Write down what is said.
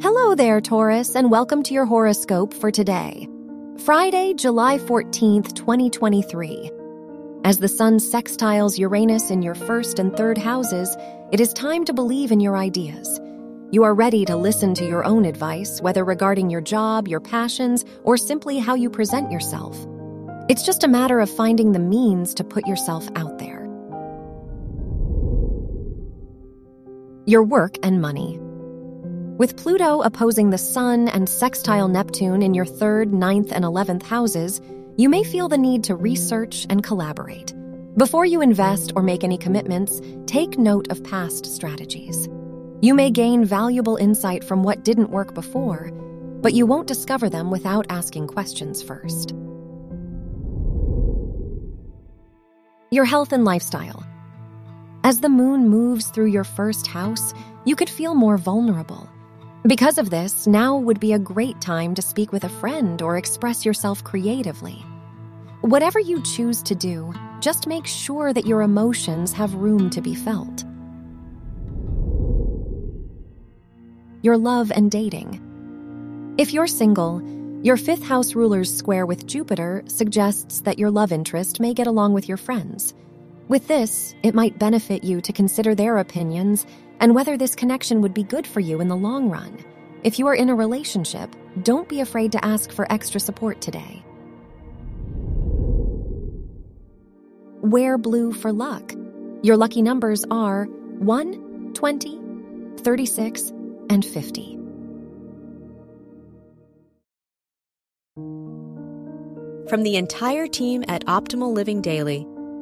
Hello there, Taurus, and welcome to your horoscope for today, Friday, July 14th, 2023. As the sun sextiles Uranus in your first and third houses, it is time to believe in your ideas. You are ready to listen to your own advice, whether regarding your job, your passions, or simply how you present yourself. It's just a matter of finding the means to put yourself out there. Your work and money. With Pluto opposing the Sun and sextile Neptune in your third, ninth, and eleventh houses, you may feel the need to research and collaborate. Before you invest or make any commitments, take note of past strategies. You may gain valuable insight from what didn't work before, but you won't discover them without asking questions first. Your health and lifestyle. As the moon moves through your first house, you could feel more vulnerable. Because of this, now would be a great time to speak with a friend or express yourself creatively. Whatever you choose to do, just make sure that your emotions have room to be felt. Your love and dating. If you're single, your fifth house ruler's square with Jupiter suggests that your love interest may get along with your friends. With this, it might benefit you to consider their opinions and whether this connection would be good for you in the long run. If you are in a relationship, don't be afraid to ask for extra support today. Wear blue for luck. Your lucky numbers are 1, 20, 36, and 50. From the entire team at Optimal Living Daily,